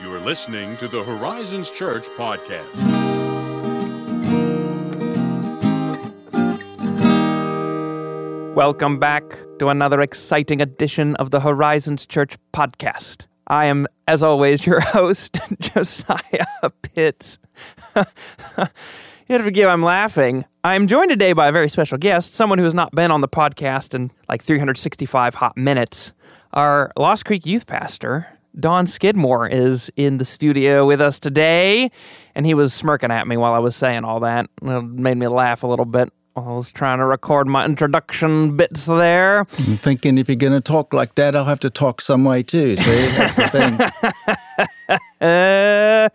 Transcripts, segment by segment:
You are listening to the Horizons Church podcast. Welcome back to another exciting edition of the Horizons Church podcast. I am, as always, your host, Josiah Pitts. you have to forgive I'm laughing. I'm joined today by a very special guest, someone who has not been on the podcast in like 365 hot minutes. Our Lost Creek youth pastor, Don Skidmore, is in the studio with us today, and he was smirking at me while I was saying all that. It made me laugh a little bit. I was trying to record my introduction bits there. I'm thinking if you're going to talk like that, I'll have to talk some way too. See, that's the thing. Uh,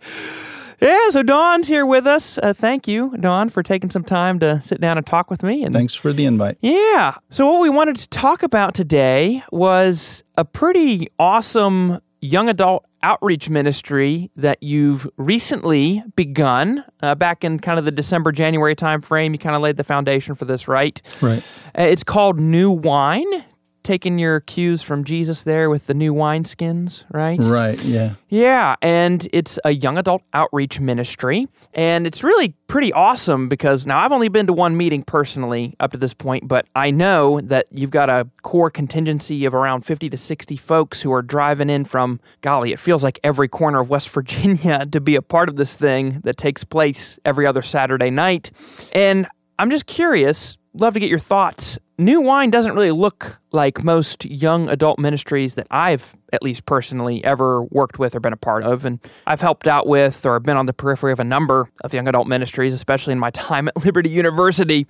yeah, so Don's here with us. Uh, thank you, Don, for taking some time to sit down and talk with me. And Thanks for the invite. yeah, so what we wanted to talk about today was a pretty awesome young adult outreach ministry that you've recently begun uh, back in kind of the December January timeframe. You kind of laid the foundation for this, right? Right. Uh, it's called New Wine. Taking your cues from Jesus there with the new wineskins, right? Right. Yeah. Yeah, and it's a young adult outreach ministry. And it's really pretty awesome because now I've only been to one meeting personally up to this point, but I know that you've got a core contingency of around 50 to 60 folks who are driving in from, golly, it feels like every corner of West Virginia to be a part of this thing that takes place every other Saturday night. And I'm just curious, love to get your thoughts. New Wine doesn't really look like most young adult ministries that I've, at least personally, ever worked with or been a part of. And I've helped out with or been on the periphery of a number of young adult ministries, especially in my time at Liberty University.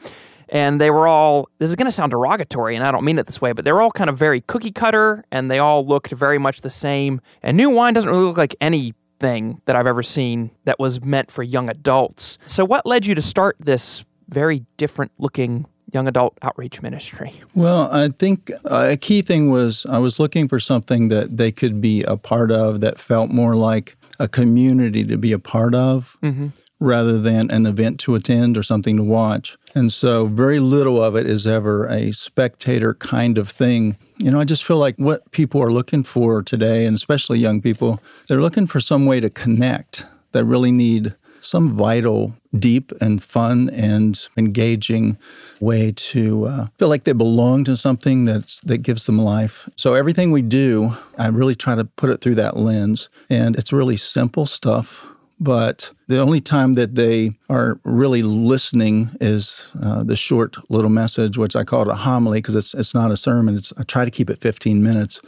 And they were all, this is going to sound derogatory, and I don't mean it this way, but they were all kind of very cookie cutter and they all looked very much the same. And New Wine doesn't really look like any thing that I've ever seen that was meant for young adults. So, what led you to start this very different looking young adult outreach ministry? Well, I think uh, a key thing was I was looking for something that they could be a part of that felt more like a community to be a part of rather than an event to attend or something to watch. And so, very little of it is ever a spectator kind of thing. You know, I just feel like what people are looking for today, and especially young people, they're looking for some way to connect. They really need some vital, deep, and fun and engaging way to uh, feel like they belong to something that's that gives them life. So everything we do, I really try to put it through that lens, and it's really simple stuff. But the only time that they are really listening is uh, the short little message, which I call it a homily because it's it's not a sermon. It's I try to keep it 15 minutes,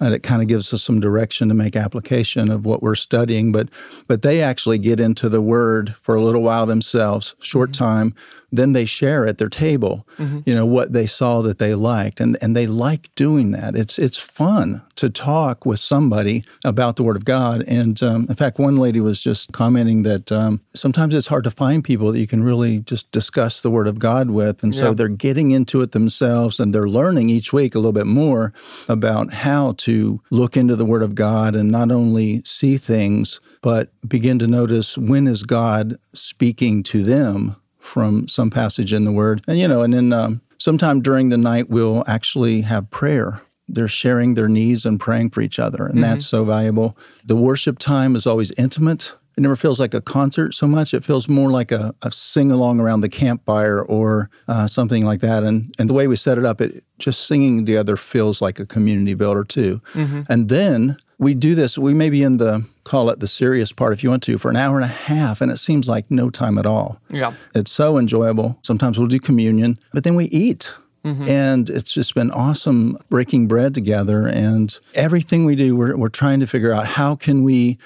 and it kind of gives us some direction to make application of what we're studying. But but they actually get into the Word for a little while themselves, short time. Then they share at their table, you know, what they saw that they liked, and and they like doing that. It's it's fun to talk with somebody about the Word of God. And um, in fact, one lady was just commenting that um, sometimes it's hard to find people that you can really just discuss the Word of God with, and so Yeah. they're getting into it themselves, and they're learning each week a little bit more about how to look into the Word of God and not only see things, but begin to notice when is God speaking to them from some passage in the Word, and you know, and then um, sometime during the night we'll actually have prayer. They're sharing their needs and praying for each other, and that's so valuable. The worship time is always intimate. It never feels like a concert so much. It feels more like a, a sing along around the campfire or uh, something like that. And and the way we set it up, it just singing together feels like a community builder too. And then we do this. We may be in the call it the serious part if you want to for an hour and a half, and it seems like no time at all. Yeah. It's so enjoyable. Sometimes we'll do communion, but then we eat. And it's just been awesome breaking bread together. And everything we do, we're, we're trying to figure out how can we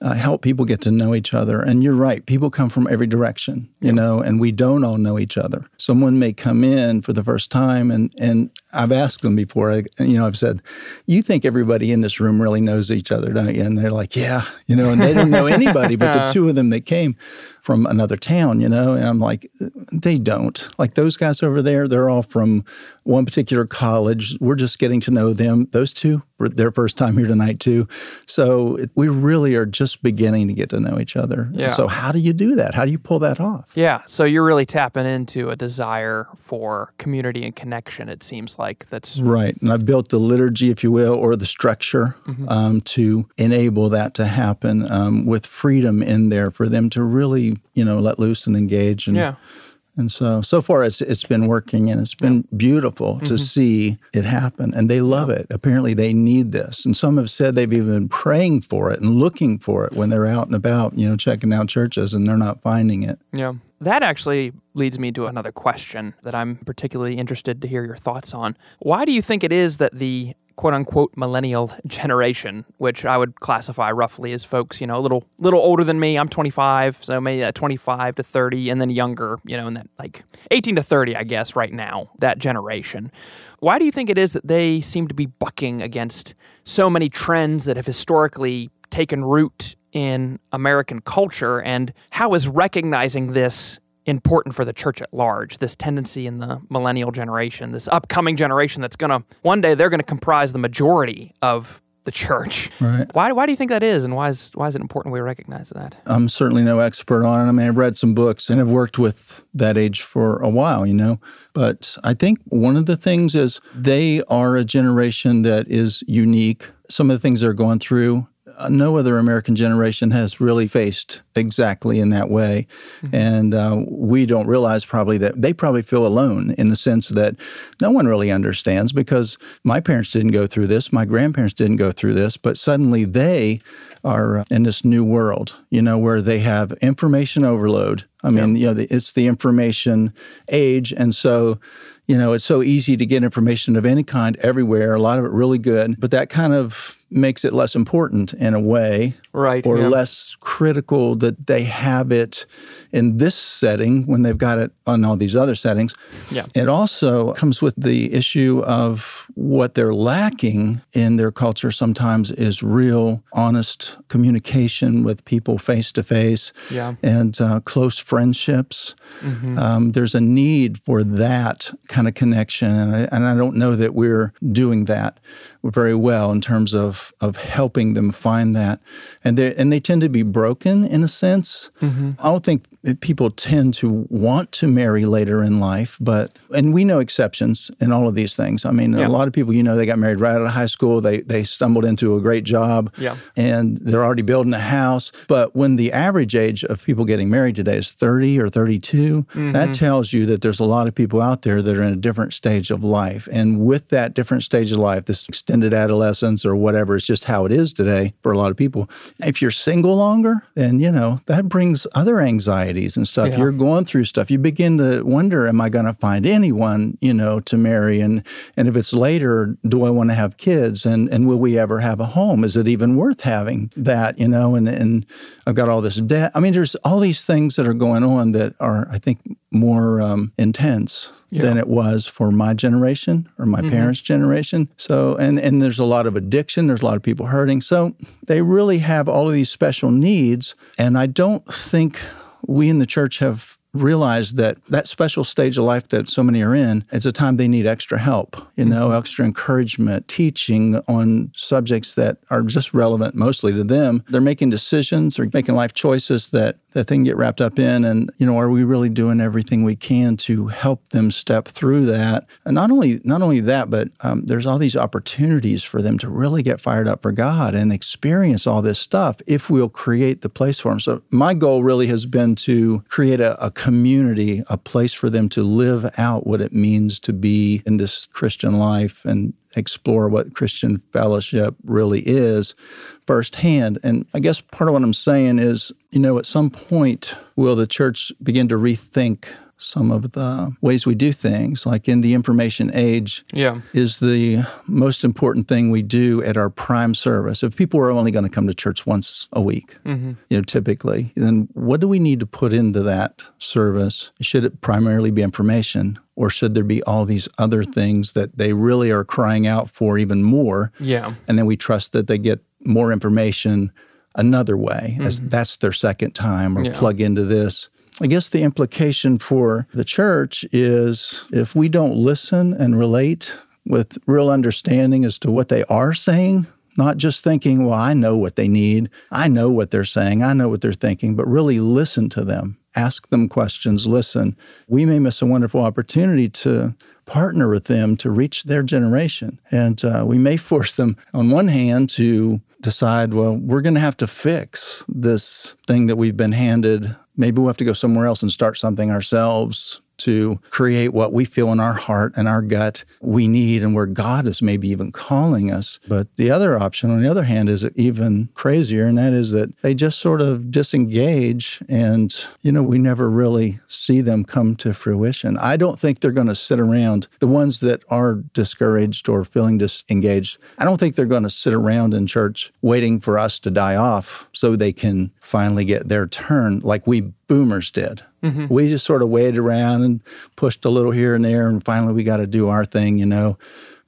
uh, help people get to know each other. And you're right, people come from every direction, you know, and we don't all know each other. Someone may come in for the first time, and and I've asked them before, I, you know, I've said, "You think everybody in this room really knows each other, don't you?" And they're like, "Yeah," you know, and they don't know anybody, but the two of them that came from another town, you know, and I'm like, they don't. Like those guys over there, they're all from one particular college. We're just getting to know them. Those two were their first time here tonight too. So we really are just beginning to get to know each other. Yeah. So how do you do that? How do you pull that off? Yeah. So you're really tapping into a desire for community and connection, it seems like. Like. That's right. And i've built the liturgy, if you will, or the structure Mm-hmm. um, to enable that to happen um, with freedom in there for them to really, you know, let loose and engage. And, yeah. And so, so far, it's it's been working, and it's been beautiful Mm-hmm. to see it happen. And they love it. Apparently, they need this. And some have said they've even been praying for it and looking for it when they're out and about, you know, checking out churches, and they're not finding it. Yeah. That actually leads me to another question that I'm particularly interested to hear your thoughts on. Why do you think it is that the quote unquote millennial generation, which I would classify roughly as folks, you know, a little little older than me, I'm 25, so maybe uh, 25 to 30 and then younger, you know, in that like 18 to 30, I guess right now, that generation. Why do you think it is that they seem to be bucking against so many trends that have historically taken root in American culture, and how is recognizing this important for the church at large? This tendency in the millennial generation, this upcoming generation that's going to one day they're going to comprise the majority of the church. Right. Why, why do you think that is, and why is why is it important we recognize that? I'm certainly no expert on it. I mean, I've read some books and i've worked with that age for a while, you know. But I think one of the things is they are a generation that is unique. Some of the things they're going through, no other American generation has really faced exactly in that way. And uh, we don't realize probably that they probably feel alone in the sense that no one really understands because my parents didn't go through this, my grandparents didn't go through this, but suddenly they are uh, in this new world, you know, where they have information overload. I mean, you know, the- it's the information age. And so, you know, it's so easy to get information of any kind everywhere, a lot of it really good, but that kind of makes it less important in a way. Right, Or yeah. less critical that they have it in this setting when they've got it on all these other settings. Yeah. It also comes with the issue of what they're lacking in their culture sometimes is real, honest communication with people face to face Yeah. and uh, close friendships. Um, there's a need for that kind of connection. And I, and I don't know that we're doing that very well in terms of, of helping them find that. And they and they tend to be broken in a sense. Mm-hmm. I don't think people tend to want to marry later in life, but and we know exceptions in all of these things. I mean, Yeah. a lot of people you know they got married right out of high school. They they stumbled into a great job, Yeah. and they're already building a house. But when the average age of people getting married today is 30 or 32, that mm-hmm. tells you that there's a lot of people out there that are in a different stage of life. And with that different stage of life, this extended adolescence or whatever, it's just how it is today for a lot of people. If you're single longer, then, you know, that brings other anxieties and stuff. Yeah. You're going through stuff. You begin to wonder, am I going to find anyone, you know, to marry? And and if it's later, do I want to have kids? And and will we ever have a home? Is it even worth having that, you know? And and I've got all this debt. I mean, there's all these things that are going on that are, I think, more um, intense than it was for my generation or my mm-hmm. parents' generation. So, and and there's a lot of addiction. There's a lot of people hurting. So they really have all of these special needs, and I don't think we in the church have realized that that special stage of life that so many are in it's a time they need extra help you know extra encouragement teaching on subjects that are just relevant mostly to them. They're making decisions or making life choices that that they can get wrapped up in. And you know are we really doing everything we can to help them step through that? And not only not only that but um, there's all these opportunities for them to really get fired up for god and experience all this stuff if we'll create the place for them so my goal really has been to create a, a community a place for them to live out what it means to be in this christian life and explore what Christian fellowship really is firsthand. And I guess part of what I'm saying is, you know, at some point, will the church begin to rethink some of the ways we do things? Like in the information age, Yeah. is the most important thing we do at our prime service. If people are only going to come to church once a week, mm-hmm. you know, typically, then what do we need to put into that service? Should it primarily be information, or should there be all these other things that they really are crying out for even more? Yeah. And then we trust that they get more information another way, as mm-hmm. that's their second time, or Yeah. plug into this. I guess the implication for the church is if we don't listen and relate with real understanding as to what they are saying, not just thinking, well, I know what they need, I know what they're saying, I know what they're thinking, but really listen to them, ask them questions, listen. We may miss a wonderful opportunity to partner with them to reach their generation. And uh, we may force them, on one hand, to decide, well, we're going to have to fix this thing that we've been handed. Maybe we'll have to go somewhere else and start something ourselves to create what we feel in our heart and our gut we need and where God is maybe even calling us. But the other option, on the other hand, is even crazier, and that is that they just sort of disengage and, you know, we never really see them come to fruition. I don't think they're going to sit around, the ones that are discouraged or feeling disengaged, I don't think they're going to sit around in church waiting for us to die off so they can finally get their turn like we boomers did. Mm-hmm. We just sort of waited around and pushed a little here and there, and finally we got to do our thing, you know.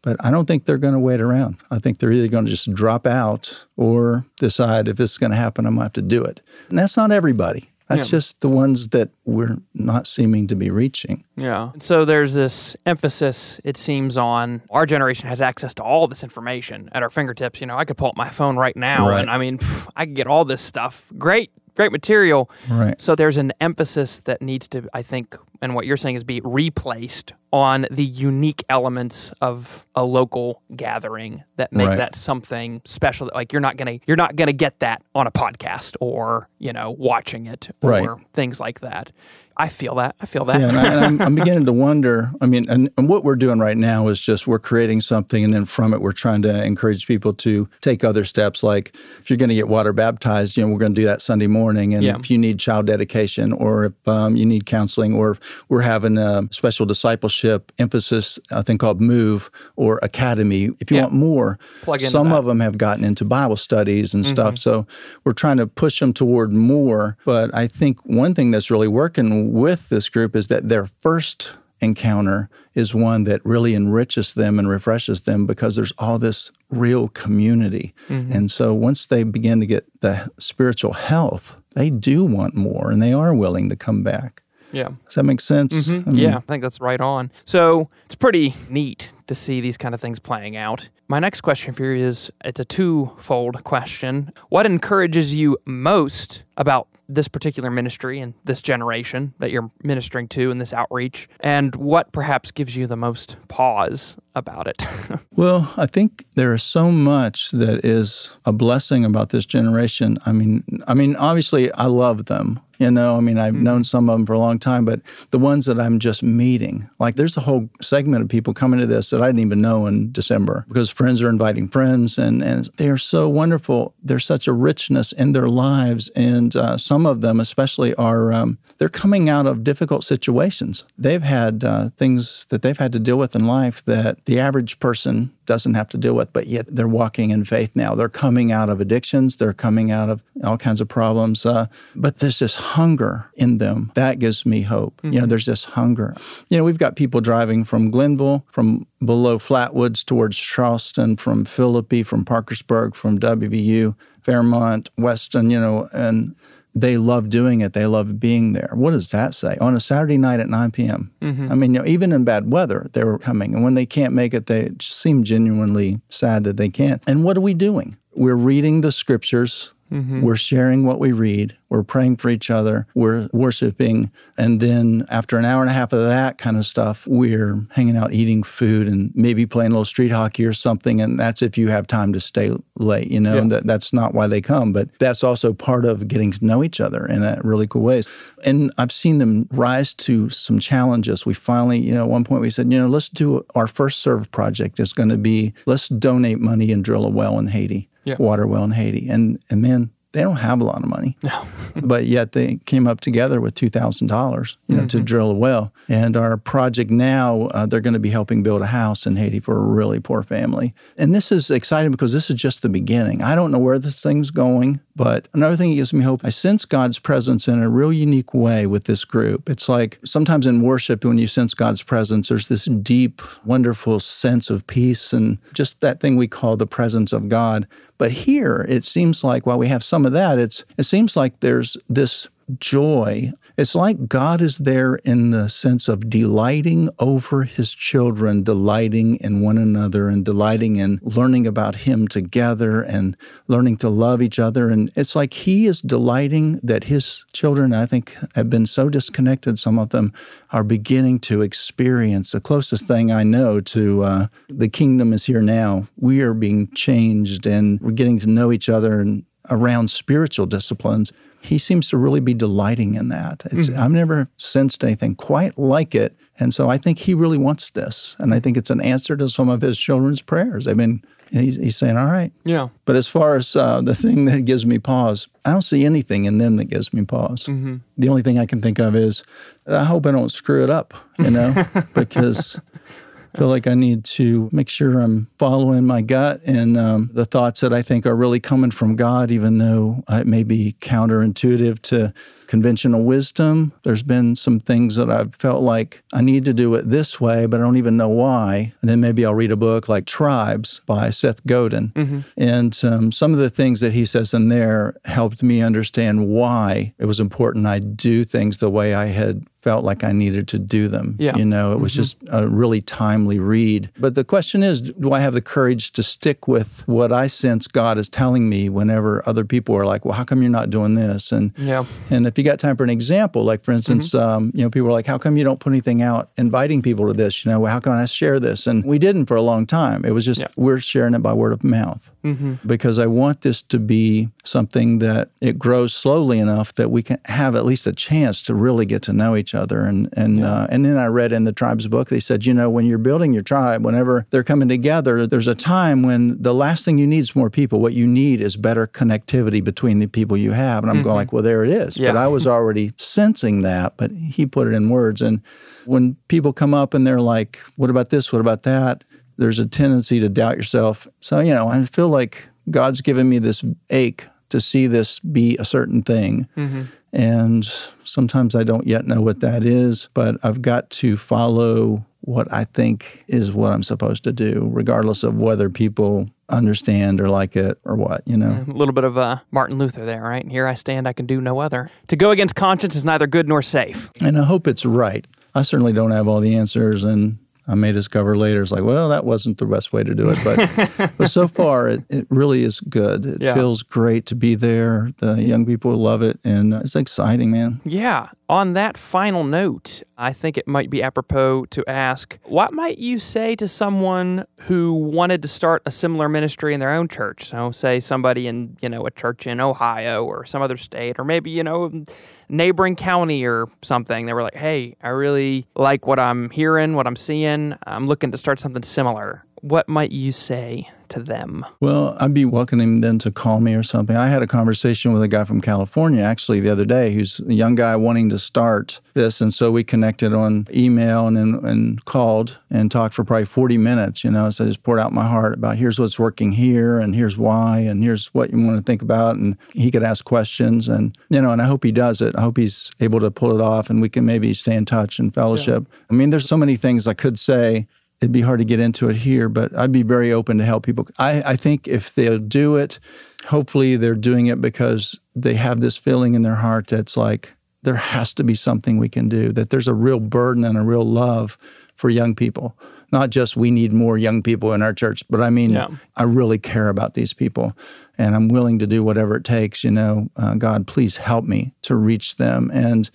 But I don't think they're going to wait around. I think they're either going to just drop out or decide if it's going to happen, I'm going to have to do it. And that's not everybody. That's yeah. just the ones that we're not seeming to be reaching. Yeah. So there's this emphasis, it seems, on our generation has access to all this information at our fingertips. You know, I could pull up my phone right now right. and I mean, I could get all this stuff. Great great material. Right. So there's an emphasis that needs to, I think, and what you're saying is be replaced on the unique elements of a local gathering that make right. that something special. Like you're not gonna you're not gonna get that on a podcast or you know watching it or right. things like that. I feel that. I feel that. Yeah, and, I, am I'm beginning to wonder. I mean, and, and, what we're doing right now is just we're creating something, and then from it, we're trying to encourage people to take other steps. Like if you're going to get water baptized, you know, we're going to do that Sunday morning. And yeah. if you need child dedication, or if um, you need counseling, or if we're having a special discipleship emphasis, a thing called Move or Academy. If you yeah. want more, some of them have gotten into Bible studies and mm-hmm. stuff. So we're trying to push them toward more. But I think one thing that's really working with this group is that their first encounter is one that really enriches them and refreshes them because there's all this real community. Mm-hmm. And so once they begin to get the spiritual health, they do want more and they are willing to come back. Yeah. Does that make sense? Mm-hmm. I mean, yeah, I think that's right on. So it's pretty neat to see these kind of things playing out. My next question for you is it's a twofold question. What encourages you most about this particular ministry and this generation that you're ministering to in this outreach? And what perhaps gives you the most pause about it? well, I think there is so much that is a blessing about this generation. I mean, I mean, obviously I love them. You know, I mean, I've mm-hmm. known some of them for a long time, but the ones that I'm just meeting, like there's a whole segment of people coming to this that I didn't even know in December because friends are inviting friends and, and they are so wonderful. There's such a richness in their lives. And uh, some of them, especially, are um, they're coming out of difficult situations. They've had uh, things that they've had to deal with in life that the average person doesn't have to deal with, but yet they're walking in faith now. They're coming out of addictions, they're coming out of all kinds of problems. Uh, but there's this hunger in them that gives me hope. Mm-hmm. You know, mm-hmm. there's this hunger. You know, we've got people driving from Glenville, from below Flatwoods towards Charleston, from Philippi, from Parkersburg, from WVU, Fairmont, Weston, you know, and they love doing it. They love being there. What does that say? On a Saturday night at 9 p.m. Mm-hmm. I mean, you know, even in bad weather, they were coming. And when they can't make it, they seem genuinely sad that they can't. And what are we doing? We're reading the scriptures Mm-hmm. We're sharing what we read. We're praying for each other. We're worshiping. And then after an hour and a half of that kind of stuff, we're hanging out eating food and maybe playing a little street hockey or something. And that's if you have time to stay late, you know, yeah. that, that's not why they come. But that's also part of getting to know each other in a really cool ways. And I've seen them rise to some challenges. We finally, you know, at one point we said, you know, let's do our first serve project is going to be let's donate money and drill a well in Haiti yeah. water well in Haiti. And and man, they don't have a lot of money. No. but yet they came up together with two thousand dollars, you know, mm-hmm. to drill a well. And our project now, uh, they're going to be helping build a house in Haiti for a really poor family. And this is exciting because this is just the beginning. I don't know where this thing's going, but another thing that gives me hope, I sense God's presence in a real unique way with this group. It's like sometimes in worship, when you sense God's presence, there's this deep, wonderful sense of peace and just that thing we call the presence of God. But here, it seems like while we have some of that, it's it seems like there's this joy. It's like God is there in the sense of delighting over his children, delighting in one another, and delighting in learning about him together and learning to love each other. And it's like he is delighting that his children, I think, have been so disconnected. Some of them are beginning to experience the closest thing I know to uh, the kingdom is here now. We are being changed and we're getting to know each other and around spiritual disciplines he seems to really be delighting in that. Mm-hmm. I've never sensed anything quite like it. And so I think he really wants this. And I think it's an answer to some of his children's prayers. I mean, he's, he's saying, all right. Yeah. But as far as uh, the thing that gives me pause, I don't see anything in them that gives me pause. Mm-hmm. The only thing I can think of is, I hope I don't screw it up, you know, because feel like I need to make sure I'm following my gut and um, the thoughts that I think are really coming from God, even though it may be counterintuitive to conventional wisdom. There's been some things that I've felt like I need to do it this way, but I don't even know why. And then maybe I'll read a book like Tribes by Seth Godin. Mm-hmm. And um, some of the things that he says in there helped me understand why it was important I do things the way I had felt like I needed to do them. Yeah. You know, it was mm-hmm. just a really timely read. But the question is, do I have the courage to stick with what I sense God is telling me whenever other people are like, well, how come you're not doing this? And yeah. and if you got time for an example, like for instance, mm-hmm. um, you know, people are like, how come you don't put anything out inviting people to this? You know, how can I share this? And we didn't for a long time. It was just yeah. we're sharing it by word of mouth mm-hmm. because I want this to be something that it grows slowly enough that we can have at least a chance to really get to know each other. And and yeah. uh, and then I read in the tribe's book they said, you know, when you're building your tribe, whenever they're coming together, there's a time when the last thing you need is more people. What you need is better connectivity between the people you have. And I'm mm-hmm. going like, well, there it is. Yeah. But I was already sensing that, but he put it in words. And when people come up and they're like, what about this? What about that? There's a tendency to doubt yourself. So, you know, I feel like God's given me this ache to see this be a certain thing. Mm-hmm. And sometimes I don't yet know what that is, but I've got to follow what I think is what I'm supposed to do, regardless of whether people understand or like it or what, you know. A little bit of uh, Martin Luther there, right? Here I stand, I can do no other. To go against conscience is neither good nor safe. And I hope it's right. I certainly don't have all the answers and I may discover later it's like, well, that wasn't the best way to do it. But but so far, it, it really is good. It yeah. feels great to be there. The young people love it, and it's exciting, man. Yeah. On that final note, I think it might be apropos to ask what might you say to someone who wanted to start a similar ministry in their own church? So, say somebody in, you know, a church in Ohio or some other state, or maybe, you know, neighboring county or something. They were like, hey, I really like what I'm hearing, what I'm seeing. I'm looking to start something similar. What might you say to them? Well, I'd be welcoming them to call me or something. I had a conversation with a guy from California actually the other day who's a young guy wanting to start this. And so we connected on email and, and, and called and talked for probably 40 minutes, you know. So I just poured out my heart about here's what's working here and here's why and here's what you want to think about. And he could ask questions and, you know, and I hope he does it. I hope he's able to pull it off and we can maybe stay in touch and fellowship. Yeah. I mean, there's so many things I could say it'd be hard to get into it here, but I'd be very open to help people. I, I think if they'll do it, hopefully they're doing it because they have this feeling in their heart that's like, there has to be something we can do, that there's a real burden and a real love for young people. Not just we need more young people in our church, but I mean, yeah. I really care about these people and I'm willing to do whatever it takes. You know, uh, God, please help me to reach them. And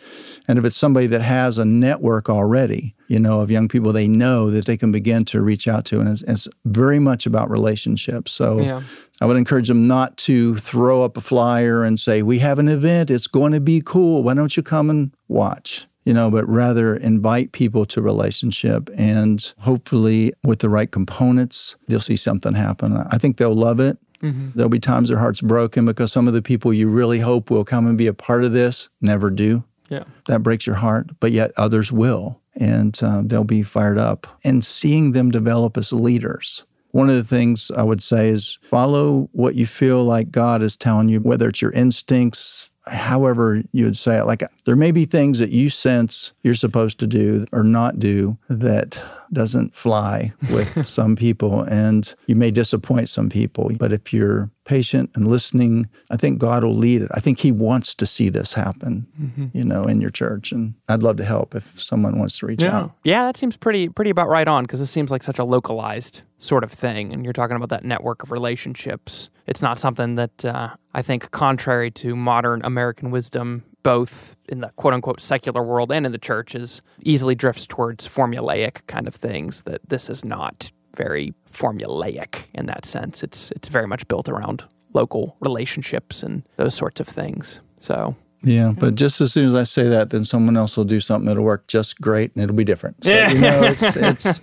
and if it's somebody that has a network already, you know, of young people they know that they can begin to reach out to, and it's, it's very much about relationships. So. Yeah. I would encourage them not to throw up a flyer and say, We have an event, it's going to be cool. Why don't you come and watch? You know, but rather invite people to relationship and hopefully with the right components, they'll see something happen. I think they'll love it. Mm-hmm. There'll be times their heart's broken because some of the people you really hope will come and be a part of this never do. Yeah. That breaks your heart, but yet others will. And uh, they'll be fired up. And seeing them develop as leaders. One of the things I would say is follow what you feel like God is telling you, whether it's your instincts, however you would say it. Like there may be things that you sense you're supposed to do or not do that doesn't fly with some people and you may disappoint some people. But if you're patient and listening, I think God will lead it. I think He wants to see this happen, mm-hmm. you know, in your church. And I'd love to help if someone wants to reach yeah. out. Yeah, that seems pretty pretty about right on because this seems like such a localized sort of thing. And you're talking about that network of relationships. It's not something that uh, I think, contrary to modern American wisdom, both in the quote unquote secular world and in the churches, easily drifts towards formulaic kind of things. That this is not very formulaic in that sense. It's it's very much built around local relationships and those sorts of things. So yeah, but just as soon as I say that, then someone else will do something that'll work just great and it'll be different. So, you know, it's, it's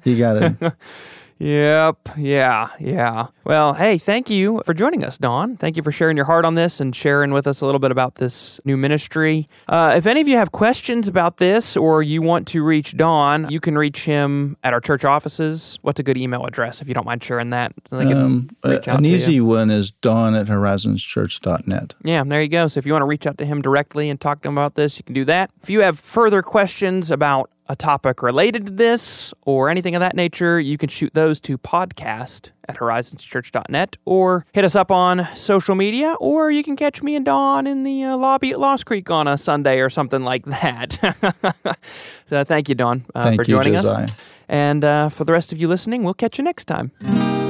you got to Yep. Yeah. Yeah. Well, hey, thank you for joining us, Don. Thank you for sharing your heart on this and sharing with us a little bit about this new ministry. Uh, if any of you have questions about this or you want to reach Don, you can reach him at our church offices. What's a good email address if you don't mind sharing that? So um, an easy one is don at horizonschurch.net. Yeah, there you go. So if you want to reach out to him directly and talk to him about this, you can do that. If you have further questions about a topic related to this or anything of that nature, you can shoot those to podcast at horizonschurch.net or hit us up on social media, or you can catch me and Don in the uh, lobby at Lost Creek on a Sunday or something like that. so thank you, Don, uh, thank for joining you, us. And uh, for the rest of you listening, we'll catch you next time.